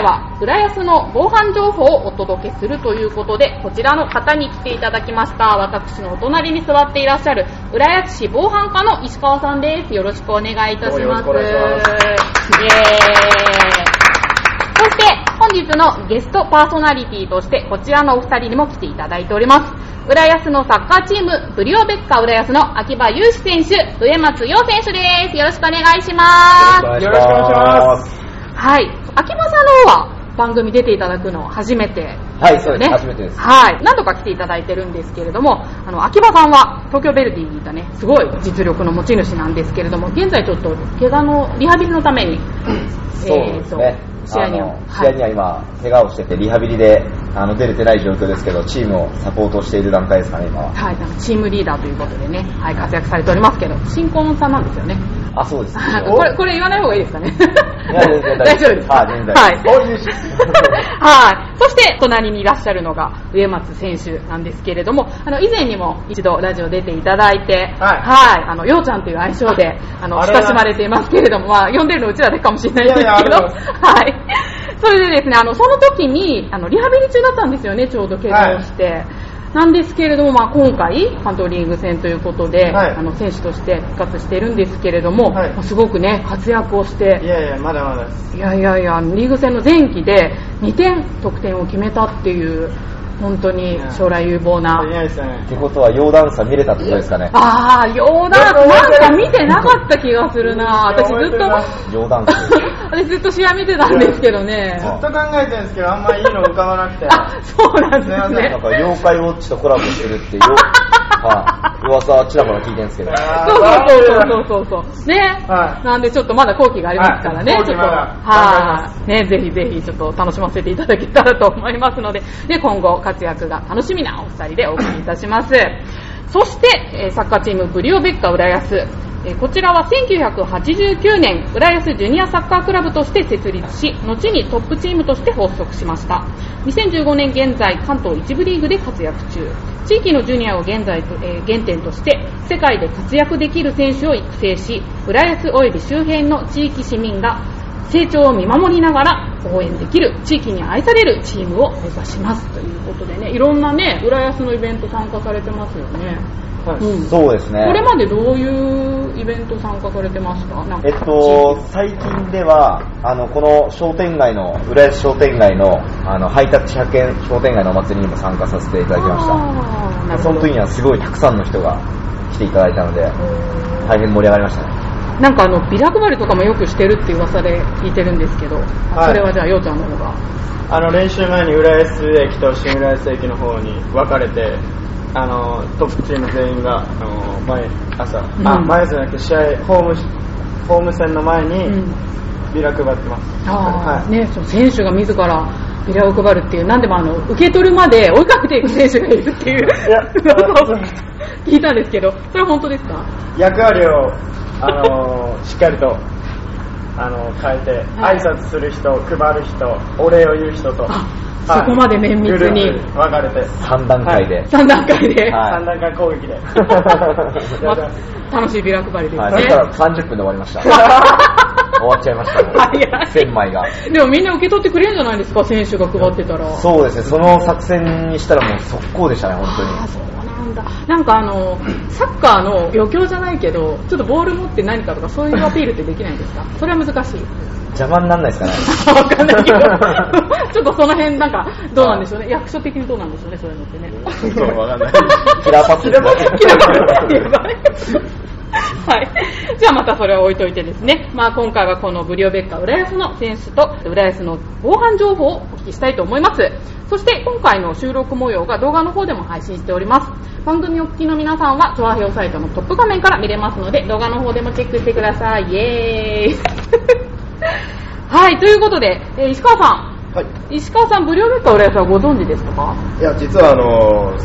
回は浦安の防犯情報をお届けするということで、こちらの方に来ていただきました。私のお隣に座っていらっしゃる浦安市防犯課の石川さんです。よろしくお願いいたします。イエーイそして本日のゲストパーソナリティとしてこちらのお二人にも来ていただいております。浦安のサッカーチーム、ブリオベッカ浦安の秋葉祐志選手、上松陽選手です。よろしくお願いします。よろしくお願いします。はい。秋葉さんの方は番組出ていただくの初めて、はい、そうです。初めてです。はい。何度か来ていただいてるんですけれども、あの、秋葉さんは東京ベルディにいたね、すごい実力の持ち主なんですけれども、現在ちょっと怪我のリハビリのために、そうですね。えーと試合には試合には今、怪我をしてて、リハビリであの出れてない状況ですけど、チームをサポートしている段階ですかね、今は。はい、チームリーダーということでね、はい、活躍されておりますけど、新婚さんなんですよね。あ、そうです。これ、これ言わない方がいいですかね。大丈夫です。か？はい。はい。そして、隣にいらっしゃるのが、上松選手なんですけれども、あの、以前にも一度ラジオ出ていただいて、はい。あの、ようちゃんという愛称で、あの、親しまれていますけれども、まあ、呼んでるのうちらだけかもしれないですけど、はい。それでですね、あの、その時に、あの、リハビリ中だったんですよね、ちょうど怪我をして。なんですけれども、まあ、今回、関東リーグ戦ということで、はいあの選手として復活しているんですけれども、はいまあすごくね、活躍をしてい、やいや、まだまだ。いやいやいや、リーグ戦の前期で2点得点を決めたっていう、本当に将来有望な。っ。てことは、陽段差見れたってことですかね。ああ、ようだ、なんか見てなかった気がするな。私ずっと、陽段差。私ずっと試合見てたんですけどねず。っと考えてるんですけど、あんまいいの浮かばなくて。あ、そうなんですねなん。か、妖怪ウォッチとコラボしてるっていう、はい、噂はちらほら聞いてるんですけど。あそうそうそうそうそうそう。ね、はいなんでちょっとまだ後期がありますからね。はいちょっと、はい。ね、ぜひぜひちょっと楽しませていただけたらと思いますので、ね、今後活躍が楽しみなお二人でお送りいたします。そして、えーサッカーチームブリオベッカ浦安。えこちらは1989年、浦安ジュニアサッカークラブとして設立し、後にトップチームとして発足しました。2015年現在、関東一部リーグで活躍中。地域のジュニアを現在、えー原点として、世界で活躍できる選手を育成し、浦安及び周辺の地域市民が成長を見守りながら応援できる地域に愛されるチームを目指します。ということでねいろんなね浦安のイベント参加されてますよね、はい。うん、そうですね。これまでどういうイベント参加されてましたなんか。えっと、最近では、あの、この商店街の、浦安商店街の、あの、ハイタッチ100円商店街のお祭りにも参加させていただきました。その時にはすごいたくさんの人が来ていただいたので、大変盛り上がりましたね。なんかあのビラ配りとかもよくしてるっていう噂で聞いてるんですけど、はい。それはじゃあようちゃんの方が。あの、練習前に浦安駅と新浦安駅の方に分かれて、あの、トップチーム全員が、あの、前、朝、あ、うん。前じゃなくて試合、ホーム、ホーム戦の前にうん。ビラ配ってます。あはい。ーね、その選手が自らビラを配るっていう、なんでもあの受け取るまで追いかけていく選手がいるっていう、やそう 聞いたんですけど、それは本当ですか？役割を、あのしっかりと、あの変えて、はい挨拶する人、配る人、お礼を言う人と、あそこまで綿密に分かれて、3段階で。3段階で、はい三段階攻撃で。ま楽しいビラ配りですね。はい、そしたら30分で終わりました。終わっちゃいました。早い1000枚が。でもみんな受け取ってくれるんじゃないですか、選手が配ってたら。そうですね、その作戦にしたらもう速攻でしたね、本当に。なんだ。なんかあの、サッカーの余興じゃないけど、ちょっとボール持って何かとかそういうアピールってできないんですか？それは難しい。邪魔にならないですかね？わかんないけど、ちょっとその辺なんかどうなんでしょうね。役所的にどうなんでしょうね、そういうのってね。そう、わかんない。キラーパス。キラパスって言えばね はい。じゃあまたそれは置いといてですね。まあ今回はこのブリオベッカ浦安の選手と浦安の防犯情報をお聞きしたいと思います。そして今回の収録模様が動画の方でも配信しております。番組お聞きの皆さんは、調和表サイトのトップ画面から見れますので、動画の方でもチェックしてください。イエーイ はい、ということで、えー石川さん。はい。石川さん、ブリオベッカ浦安はご存知でしたか？いや、実はあの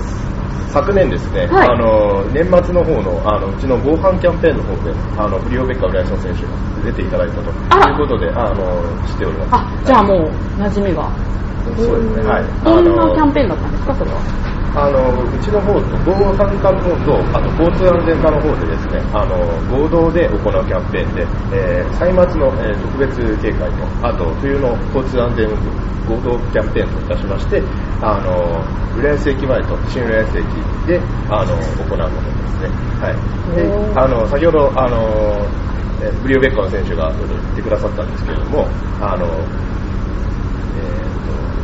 昨年ですね、はいあの年末の方のあのうちの防犯キャンペーンの方で、あのブリオベッカ浦安の選手が出ていただいたということで、あの知っております。あ、じゃあもう、馴染みが。そうですね、はい。どんなキャンペーンだったんですか、それは。あのうちの方と防犯課の方とあと交通安全課の方でですねあの合同で行うキャンペーンで、えー歳末の、えー特別警戒とあと冬の交通安全合同キャンペーンといたしましてあの浦安駅前と新浦安駅であの行うものですね。はい、であの先ほどあのえーブリオベッカの選手が言ってくださったんですけれどもあの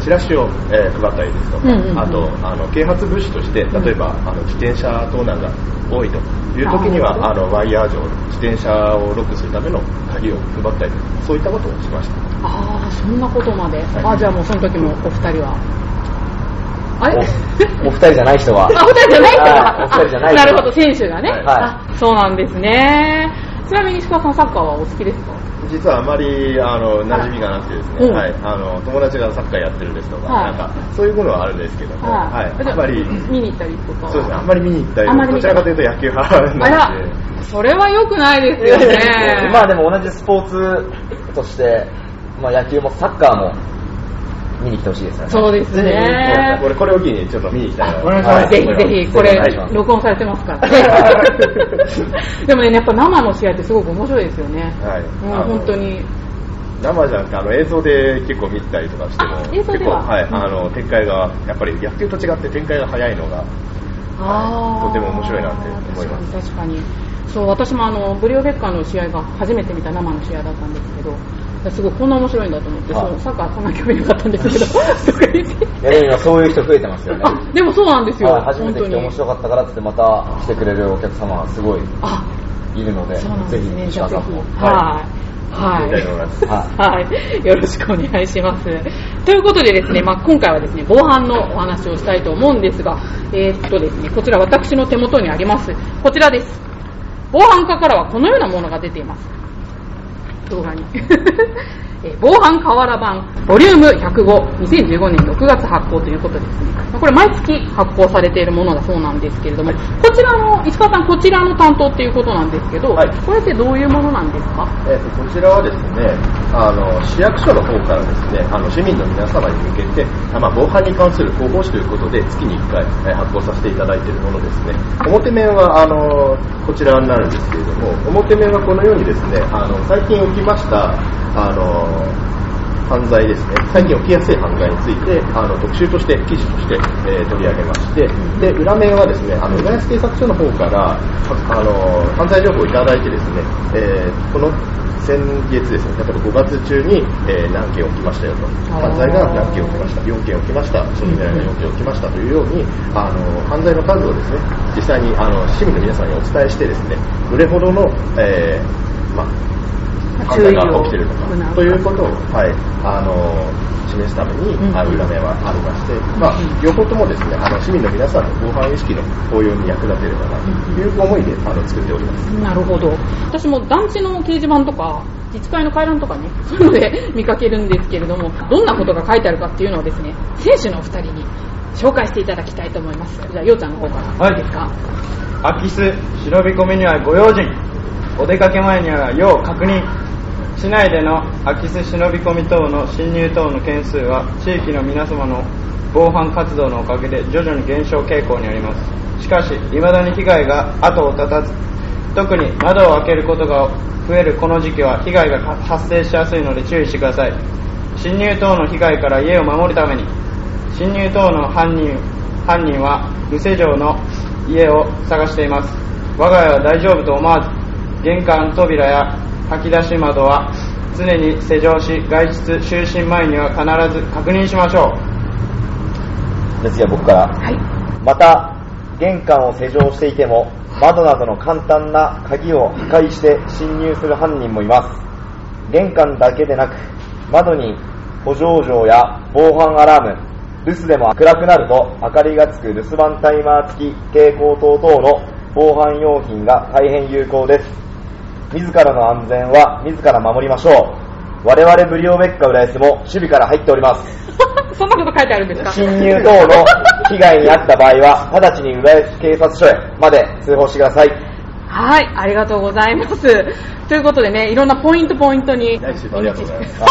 チラシを、えー配ったりですとか、うんうんうん。あとあの啓発物資として例えば、あの自転車盗難が多いという時にはあのワイヤー上自転車をロックするための鍵を配ったりそういったことをしました。ああそんなことまで、あじゃあもうその時もお二人は。あれ？お お二人じゃない人は。あ、お二人じゃない人は。お二人じゃないなるほど、選手がね。はい。あ、そうなんですね。ちなみに石川さん、サッカーはお好きですか？実はあまりあの馴染みがなくてですね、うん。はい、あの友達がサッカーやってるですとか、はい。なんかそういうものはあるんですけども、はい。あまり見に行ったりとかは？そうですね、あんまり見に行ったりどちらかというと野球派なので、あら、それは良くないですよね。まあでも同じスポーツとして、まあ野球もサッカーも見に来てほしいですよね。そうですね。これこれを機にちょっと見に行きたいな。とお願い。しますぜひぜひ、これ録音されてますから。ね。でもね、やっぱ生の試合ってすごく面白いですよね。はい。もう本当に。生じゃなくてあの映像で結構見たりとかしてもあ映像では？結構、はい。うん。あの展開がやっぱり野球と違って展開が早いのがあー。とても面白いなって思います。確かに確かに。そう私もあのブリオベッカーの試合が初めて見た生の試合だったんですけどすごいこんな面白いんだと思って、はいそうサッカーそんな興味なかったんですけどとか言っていやでも今そういう人増えてますよね。あでもそうなんですよ、はい初めて来て面白かったからってまた来てくれるお客様がすごいあいるので、ぜひですね石川さんも。はいはいはい、よろしくお願いします。ということでですね、まあ、今回はですね、防犯のお話をしたいと思うんですが、えーっとですね、こちら私の手元にあります。こちらです。防犯課からはこのようなものが出ています。動画に。えー防犯瓦版ボリューム105、2015年6月発行ということですね。まあこれ毎月発行されているものだそうなんですけれども、こちらの、石川さん、こちらの担当っていうことなんですけど、はい。これってどういうものなんですか？えーとこちらはですねあの市役所の方からですねあの市民の皆様に向けて、あまあ、防犯に関する広報誌ということで月に1回、えー発行させていただいているものですね。表面はあのこちらになるんですけれども表面はこのようにですねあの最近起きましたあの犯罪ですね、最近起きやすい犯罪について、あの特集として、記事として、えー取り上げまして、で、裏面はですね、あの、浦安警察署の方から、あの、犯罪情報をいただいてですね、えーこの先月ですね、例えば5月中に、えー何件起きましたよと、犯罪が何件起きました、4件起きました、その狙いが4件起きました。というように、あの、犯罪の数をですね、実際に、あの、市民の皆さんにお伝えしてですね、どれほどの、えーまあ、犯罪が起きてるのかということを、はい、あの示すために、うんあ裏面はありまして、まあ、両方ともですねあの市民の皆さんの防犯意識の応用に役立てればなという思いであの作っております。なるほど。私も団地の掲示板とか、自治会の回覧とかね、そういうので見かけるんですけれども、どんなことが書いてあるかっていうのをですね、選手のお二人に紹介していただきたいと思います。じゃあ、ようちゃんの方から。はいいいですか？空き巣忍び込みにはご用心お出かけ前には要確認市内での空き巣忍び込み等の侵入等の件数は地域の皆様の防犯活動のおかげで徐々に減少傾向にあります。しかし未だに被害が後を絶たず特に窓を開けることが増えるこの時期は被害が発生しやすいので注意してください。侵入等の被害から家を守るために侵入等の犯人犯人は無施錠の家を探しています。我が家は大丈夫と思わず玄関扉や吐き出し窓は常に施錠し外出就寝前には必ず確認しましょうじゃあ次は僕から。はい。また、玄関を施錠していても、窓などの簡単な鍵を破壊して侵入する犯人もいます。玄関だけでなく、窓に補助錠や防犯アラーム、留守でも暗くなると明かりがつく留守番タイマー付き蛍光灯等の防犯用品が大変有効です。自らの安全は自ら守りましょう。我々ブリオベッカ浦安も守備から入っております。そんなこと書いてあるんですか？侵入等の被害に遭った場合は、直ちに浦安警察署へまで通報してください。はい、ありがとうございます。ということでね、いろんなポイントポイントに。ナイスありがとうございます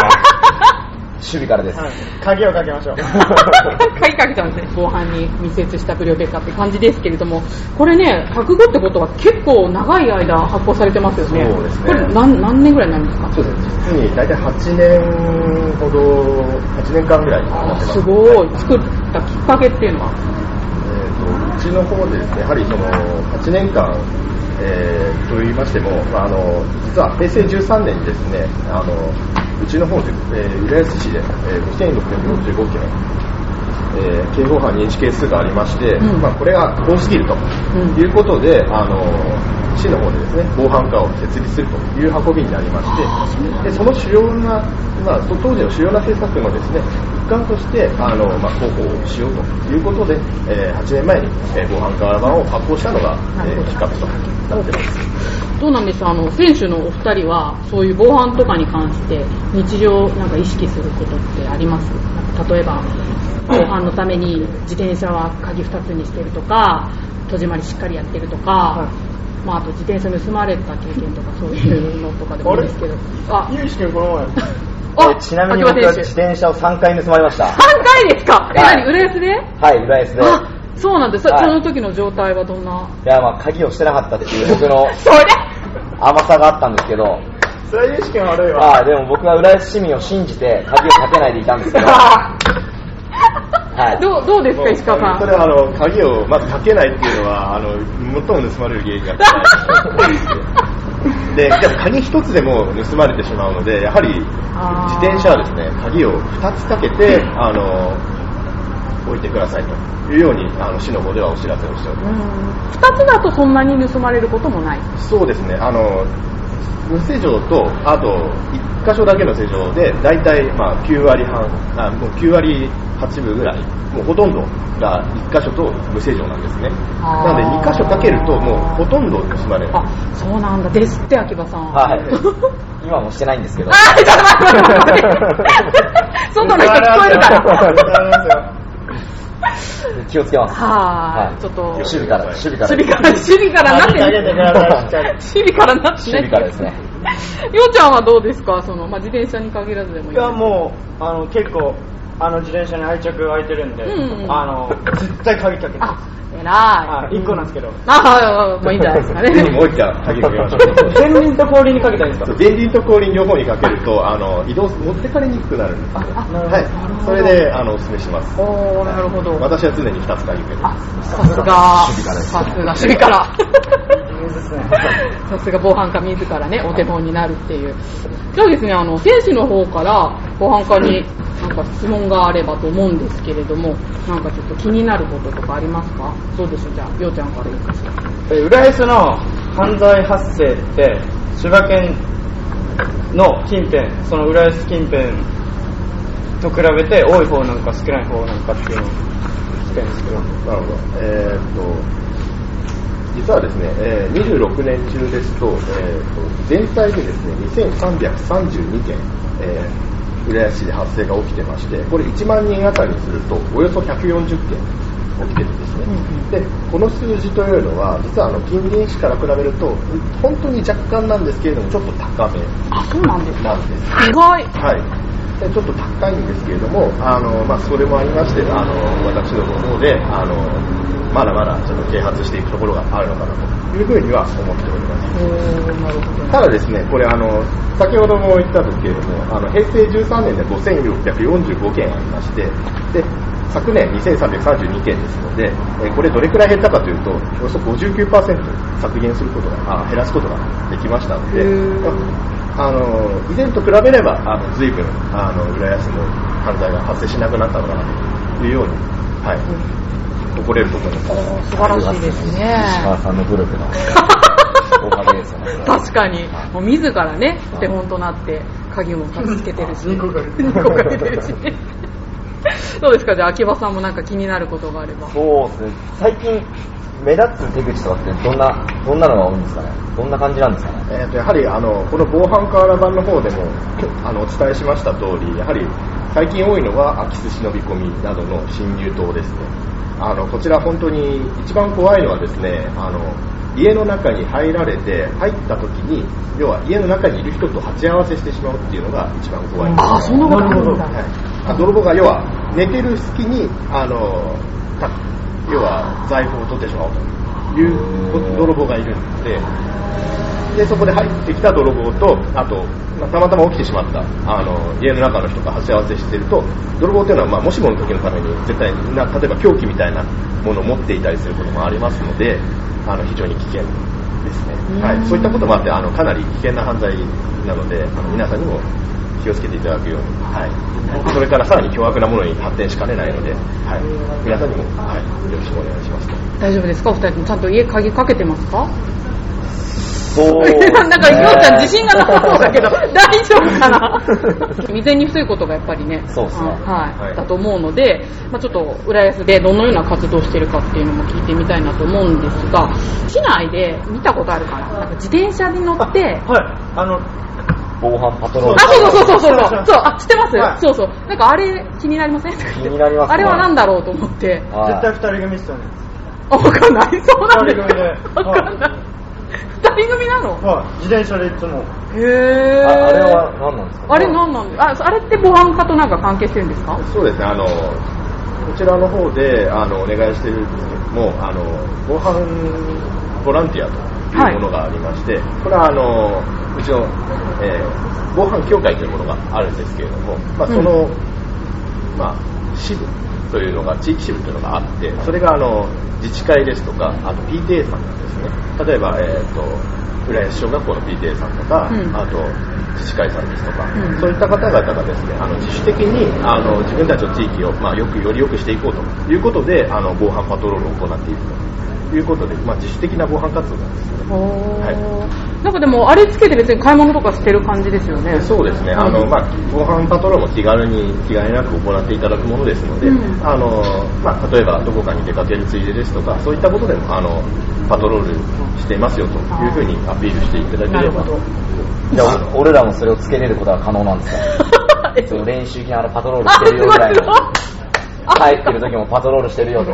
守備からです。はい鍵をかけましょう。鍵かけたんですね。防犯に密接したブリオベッカって感じですけれども、これね、105ってことは結構長い間発行されてますよね。そうですねこれ何何年ぐらいになるんですか？そうですね。実に大体8年ほど、8年間ぐらいになってます。すごい。作ったきっかけっていうのは？えーとうちの方でですね、やはりその8年間、えーと言いましても、まあ、あの実は平成13年にですね、あのうちの方で、えー浦安市で、えー5645件、えー警報犯認知件数がありまして、うん。まあ、これが多すぎるとうん。いうことで、あの市の方でですね防犯課を設立するという運びになりましてでその主要な、まあ、当時の主要な政策のですね一環としてあの、まあ、広報をしようということで、えー8年前に、えー防犯課版を発行したのが、えーきっかけとなってます。どうなんでしょうあの選手のお二人はそういう防犯とかに関して日常なんか意識することってあります？例えば防犯のために自転車は鍵2つにしてるとか戸締まりしっかりやってるとか、まあ、あと自転車盗まれた経験とかそういうのとかでもいいんですけど。あゆうし君この前。ちなみに僕は自転車を3回盗まれました。3回ですか？えはい。何浦安で？はい、浦安で。そうなんです、はい。その時の状態はどんな？や、まあ、鍵をしてなかったっていう僕のそれ？甘さがあったんですけど、それはゆうし君悪いわ。まあ、でも僕は浦安市民を信じて鍵をかけないでいたんですけど、はい。どうどうですか石川さん？それはあの鍵をまずかけないっていうのはあの最も盗まれる原因が。ででも鍵一つでも盗まれてしまうのでやはり自転車はですね鍵を2つかけてあの置いてくださいというようにあの市の方ではお知らせをしております。2つだとそんなに盗まれることもない。そうですね、あの無施錠と、あと1箇所だけの施錠で、大体まあ9割半、あもう9割8分ぐらい、もうほとんどが1箇所と無施錠なんですね。なので2箇所かけると、もうほとんど盗まれる。あそうなんだですって秋葉さんはい。今もしてないんですけど。あちょっと待って外の人聞こえるから気をつけます。はいちょっと守備から、守備から。守備から守備からなって守備からなって守備からですね。ようちゃんはどうですかその、まあ、自転車に限らずでもいいいやもうあの結構あの自転車に愛着が湧いてるんで、うんうんあの絶対鍵かけてあ偉いあ1個なんですけどああもういいんじゃないですかね もう一回鍵かけましょう。前輪と後輪にかけたらいいんですか？前輪と後輪両方にかけると、あの移動持ってかれにくくなるんですね。あなるほどはい。それであのお勧めします。おおなるほど私は常に2つ鍵かけてあます。さすがさすが守備から水ですね さすが防犯課自らね、お手本になるっていう。じゃあですね、あの、選手の方から防犯課になんか質問があればと思うんですけれども、なんかちょっと気になることとかありますか？どうでしょうじゃあ、ようちゃんからいいかしら。浦安の犯罪発生って千葉県の近辺その浦安近辺と比べて多い方なんか少ない方なんかっていうのを聞きたいんですけどなるほど。えーっと、実はですね、えー26年中ですと、えーと全体でですね、2332件、えー浦安市で発生が起きてまして、これ1万人あたりにすると、およそ140件起きてるんですね。で、この数字というのは、実はあの近隣市から比べると、本当に若干なんですけれども、ちょっと高めなんですかなんです。意外。はい。でちょっと高いんですけれども、あの、まあ、それもありまして、あの、私どもの方で、あの、まだまだちょっと啓発していくところがあるのかなというふうには思っております。ただですね、これあの、先ほども言ったんですけれども、あの、平成13年で5645件ありまして、で、昨年2332件ですので、えーこれどれくらい減ったかというと、およそ59%削減することが、あ減らすことができましたのであの、以前と比べれば、あの、随分、あの、浦安の犯罪が発生しなくなったのかなというように、はい、誇れると思います。素晴らしいですね。石川さんの努力のおかげです。確かに、もう自らね、手本となって、鍵も2つつけてるし、2個かけてる2個かけてるしね。どうですか？じゃあ、秋葉さんもなんか気になることがあれば。そうですね。最近、目立つ手口とかってどんな、どんなのが多いんですかね？どんな感じなんですかね？えーとやはりあのこの防犯カーラ版の方でもあのお伝えしました通り、やはり最近多いのは空き巣忍び込みなどの侵入等ですね。あのこちら本当に一番怖いのはですね、あの家の中に入られて入った時に要は家の中にいる人と鉢合わせしてしまうっていうのが一番怖い。ああそんなことあるんだ。はい。あ泥棒が要は寝てる隙にあのた要は財布を取ってしまおうという泥棒がいるんででそこで入ってきた泥棒とあと、まあたまたま起きてしまった。あの家の中の人が鉢合わせしてると泥棒っていうのは、まあ、もしもの時のために絶対な例えば凶器みたいなものを持っていたりすることもありますのであの非常に危険ですね、はい、そういったこともあってあのかなり危険な犯罪なのであの皆さんにも気をつけていただくように、はい、それからさらに凶悪なものに発展しかねないので、はい、皆さんにも、はい、よろしくお願いします大丈夫ですか？お二人ともちゃんと家鍵かけてますか？そうね。なんか、ようちゃん自信がなさそうだけど、大丈夫かな？未然に防ぐことがやっぱりね、そうですね。あはい、はい。だと思うので、まあ、ちょっと浦安でどのような活動をしているかっていうのも聞いてみたいなと思うんですが、市内で見たことあるかな？なんか自転車に乗って、はい。あの防犯パトローあ、ル。そうそうそうそう。そう、そう、あ、知ってます、はい。そうそう。なんかあれ気になりません？気気になりますね。あれは何だろうと思って。はい。絶対二人組っすよね。あ、わかんない。そうなんです。二人組で。わかんない。二人組なの？はい。自転車でいつもへー。ああれは何なんですか？あれ何なんあ、あれって防犯課となんか関係してるんですか？そうですね、あの、こちらの方で、あの、お願いしてるんですけども、あの、防犯ボランティアというものがありまして、これは、あの、うちの、えー防犯協会というものがあるんですけれども、まあ、その、まあ、支部というのが、地域支部というのがあって、それが、あの、自治会ですとか、あと PTA さんですね。例えば、えっ、と、浦安小学校の PTA さんとか、うんあと自治会さんですとか、うんそういった方々がですねあの自主的にあの自分たちの地域を、まあ、よくより良くしていこうということであの防犯パトロールを行っているということで、まあ、自主的な防犯活動なんですよね。はなんかでも、あれつけて別に買い物とかしてる感じですよね。そうですね、あのまあ、防犯パトロールも気軽に気兼ねなく行っていただくものですので、うんあのまあ、例えばどこかに出かけるついでですとかそういったことでもあのパトロールしていますよというふうにアピールしていただければ。じゃあ、俺らもそれをつけれることは可能なんですか？その練習機のあのパトロールしてるよぐらいの。帰ってる時もパトロールしてるよと。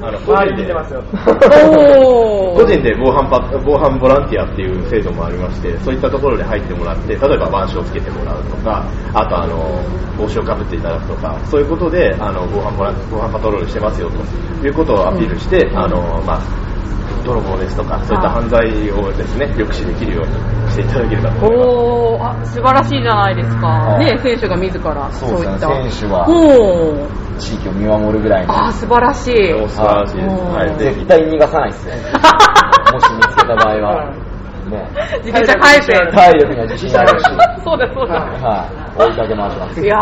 あの個周人で。り見てますよ。おー。個人で防犯パ防犯ボランティアっていう制度もありましてそういったところで入ってもらって例えば板書をつけてもらうとかあとあの帽子をかぶっていただくとかそういうことであの防犯ボラン防犯パトロールしてますよということをアピールして、あのまあ泥棒ですとかそういった犯罪をですね抑止できるようにしていただければ。と思いますおーあ素晴らしいじゃないですか、はい。ね選手が自らそうですね。いった。選手は地域を見守るぐらいの。あー素晴らしい。素晴らしいです、絶対逃がさないですよ。もし見つけた場合は。ね。自転車返せ体力には自信あるし。そうだそうだ、はい。追いかけ回します。いや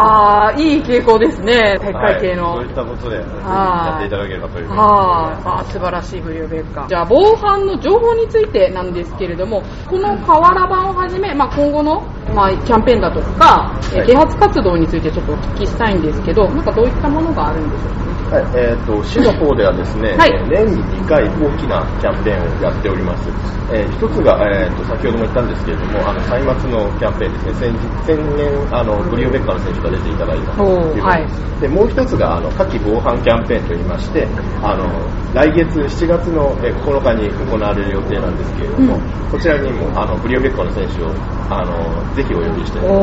ーいい傾向ですね。体育会系の、はい、そういったことでやっていただければというふうにはい、あ素晴らしいブリオベッカじゃあ防犯の情報についてなんですけれどもこの瓦版をはじめ、まあ、今後の、まあ、キャンペーンだとか、啓発活動についてちょっとお聞きしたいんですけどなんかどういったものがあるんでしょうか？ねはい、えっ、と、市の方ではですね、はい。えー年に2回大きなキャンペーンをやっております。えー一つが、えーと、先ほども言ったんですけれども、あの、歳末のキャンペーンですね、先先年、あの、ブリオベッカーの選手が出ていただいたというはい。で、もう一つが、あの、夏季防犯キャンペーンといいまして、あの、来月7月のえー9日に行われる予定なんですけれども、うん。こちらにも、あの、ブリオベッカーの選手を、あの、ぜひお呼びしてですね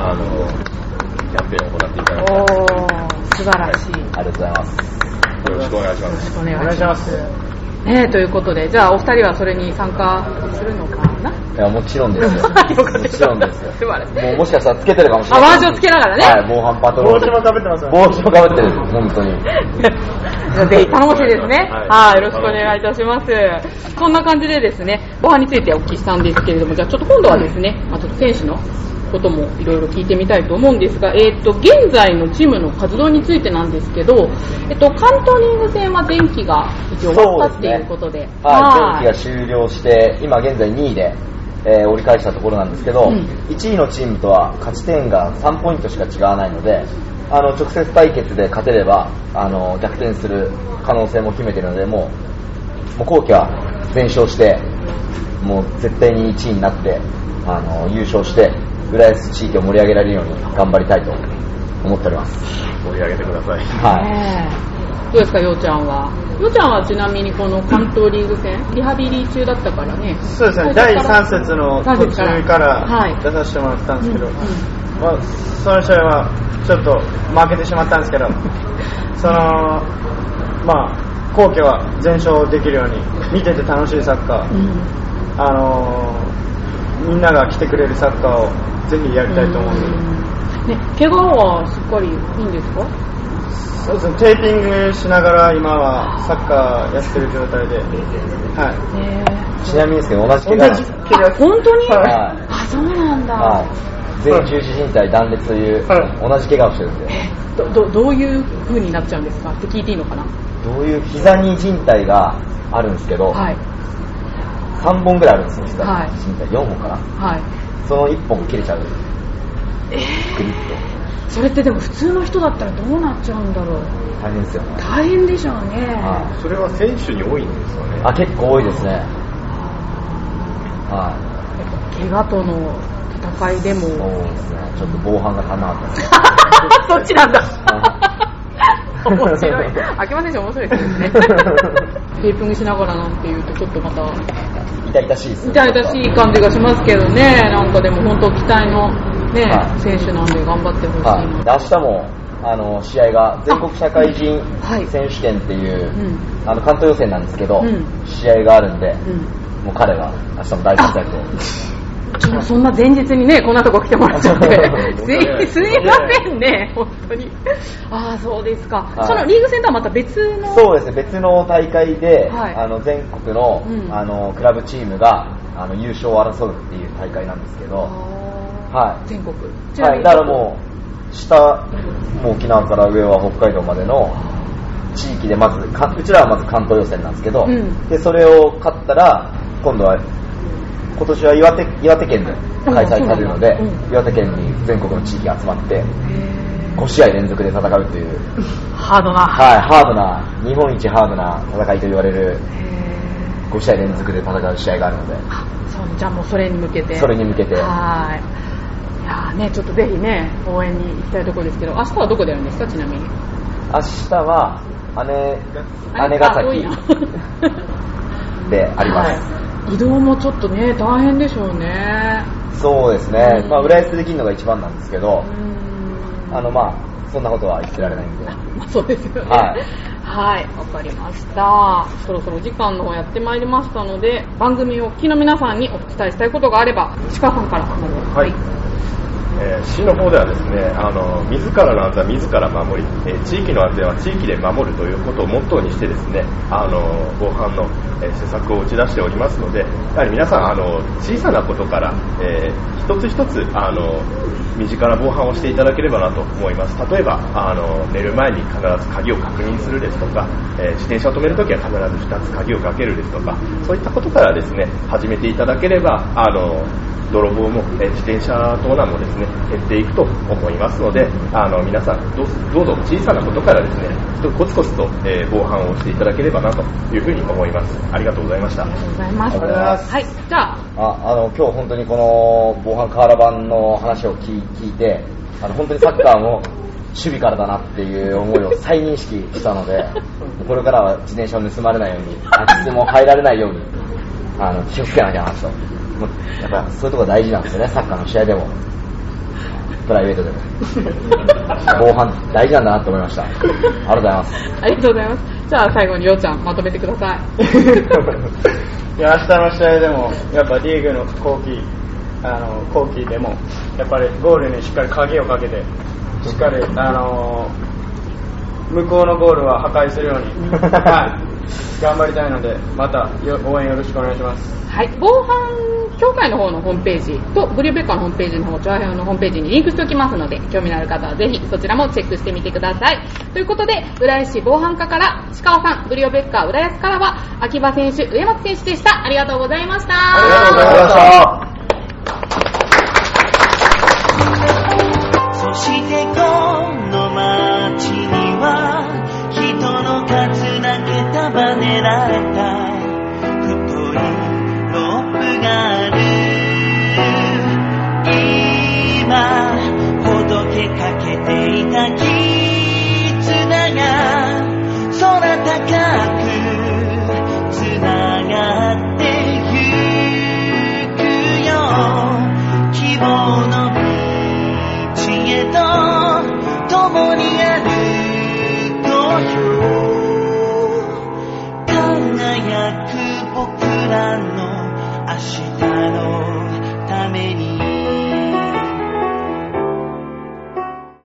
あの、キャンペーンを行っていただきたいおー素晴らしい、ありがとうございます。よろしくお願いします。よろしくお願いしますすねということでじゃあお二人はそれに参加するのかな？いや、もちろんですよ。よもちろんですよ。もうもしかしたらつけてるかもしれない。あバージョンつけながらねはい、防犯パトロール。帽子も食べてますよね帽子もかぶってる、本当に。ぜひ頼もしいですね。ははいい、よろしくお願いいたします。こんな感じでですね、防犯についてお聞きしたんですけれども、じゃあちょっと今度はですね、まあ、ちょっと選手のこともいろいろ聞いてみたいと思うんですが、えっ、と、現在のチームの活動についてなんですけど、えっと、関東リーグ戦は前期が一応終わったっていうことで、はい、前期が終了して、今現在2位で、えー折り返したところなんですけど、うん。1位のチームとは勝ち点が3ポイントしか違わないので、あの直接対決で勝てればあの逆転する可能性も秘めているので、もうもう後期は全勝して、もう絶対に1位になってあの優勝して、浦安地域を盛り上げられるように頑張りたいと思っております。盛り上げてください。はいどうですか、ようちゃんは？ようちゃんはちなみにこの関東リーグ戦、リハビリ中だったからね。そうですね、第3節の途中かはいら出させてもらってたんですけど、うんうんまあ、その試合はちょっと負けてしまったんですけど、その、まあ、後期は全勝できるように、見てて楽しいサッカー、あのーみんなが来てくれるサッカーをぜひやりたいと思うんで、ね、怪我はしっかりいいんですか？そうですね、テーピングしながら今はサッカーやってる状態で、はい。ねちなみにですけど、同じ怪我なんですよ。あ本当に、はいあ、そうなんだ。はい。前十字靭帯断裂というはい同じ怪我をしてるんで、どどどういう風になっちゃうんですか？って聞いていいのかな？どういう膝に靭帯があるんですけど、はい。3本ぐらいあるんですよ、膝にはい靭帯。4本かな。はい。その1本切れちゃう。グリッそれってでも普通の人だったらどうなっちゃうんだろう。と。大変ですよね。大変でしょうね。はそれは選手に多いんですよねい。あ、結構多いですね。は怪我との戦いでい。そうも。ですね。ちょっと防犯が足んなかった。そっちなんだ。面白い。秋葉選手面白いですね。テーピングしながらなんていうとちょっとまた痛々しいですね。痛々しい感じがしますけどね。なんかでも本当期待のね、はい選手なんで頑張ってほしいな。はい。で明日も、あの、試合が全国社会人はい選手権っていう、うんあの、関東予選なんですけど、うん試合があるんで、うん。もう彼が明日も大活躍を。そんな前日にね、こんなとこ来てもらっちゃって、すいませんね、本当に。ああ、そうですか。はい。そのリーグ戦とはまた別の？そうですね、別の大会で、はい。あの全国の,、うん。あのクラブチームがあの優勝を争うっていう大会なんですけど、はい。全国？はい、に？だからもう、下、もう沖縄から上は北海道までの地域でまず、かうちらはまず関東予選なんですけど、うん。でそれを勝ったら、今度は、今年は岩手岩手県で開催されるので、岩手県に全国の地域が集まって、5試合連続で戦うという、ハードな。はい、ハードな、日本一ハードな戦いと言われる5試合連続で戦う試合があるので、あそうじゃあもうそれに向けて。それに向けて、はい。いやーね、ちょっとぜひね、応援に行きたいところですけど、明日はどこでやるんですか、ちなみに。明日は姉、姉ヶ崎であります。はい移動もちょっとね、大変でしょうね。そうですねう、んまあ、浦安でできるのが一番なんですけどう、んあの、まあ、そんなことは言ってられないんで。まあそうですよね。はい。はい、わかりました。そろそろお時間の方やってまいりましたので、番組をお聞きの皆さんにお伝えしたいことがあれば、鹿さんからはいえー市の方ではですねあの自らの安全は自ら守り、えー地域の安全は地域で守るということをモットーにしてですねあの防犯の、えー施策を打ち出しておりますのでやはり皆さんあの小さなことから、えー一つ一つあの身近な防犯をしていただければなと思います。例えばあの寝る前に必ず鍵を確認するですとか、え自転車を止めるときは必ず2つ鍵をかけるですとかそういったことからですね始めていただければあの泥棒も、え自転車盗難もですね減っていくと思いますのであの皆さんどうどうぞ小さなことからですねコツコツと、えー防犯をしていただければなというふうに思います。ありがとうございました。ありがとうございます。はい、じゃあ、ああの今日本当にこの防犯カーラバンの話を聞い聞いてあの本当にサッカーも守備からだなっていう思いを再認識したので これからは自転車を盗まれないように空き巣も入られないようにあの気をつけなきゃなと。やっぱそういうところ大事なんですよねサッカーの試合でもプライベートでも防犯大事なんだなと思いましたありがとうございますありがとうございます。じゃあ最後にようちゃん、まとめてください。いや明日の試合でもやっぱリーグの後期あの後期でもやっぱりゴールにしっかり鍵をかけてしっかりあの向こうのゴールは破壊するように、はい、頑張りたいのでまたよ応援よろしくお願いしますはい、防犯協会の方のホームページとブリューベッカーのホームページの方、チョアヘオのホームページにリンクしておきますので、興味のある方はぜひそちらもチェックしてみてください。ということで、浦安市防犯課から、鹿尾さん、ブリューベッカー浦安からは、秋葉選手、上松選手でした。ありがとうございました。ありがとうございました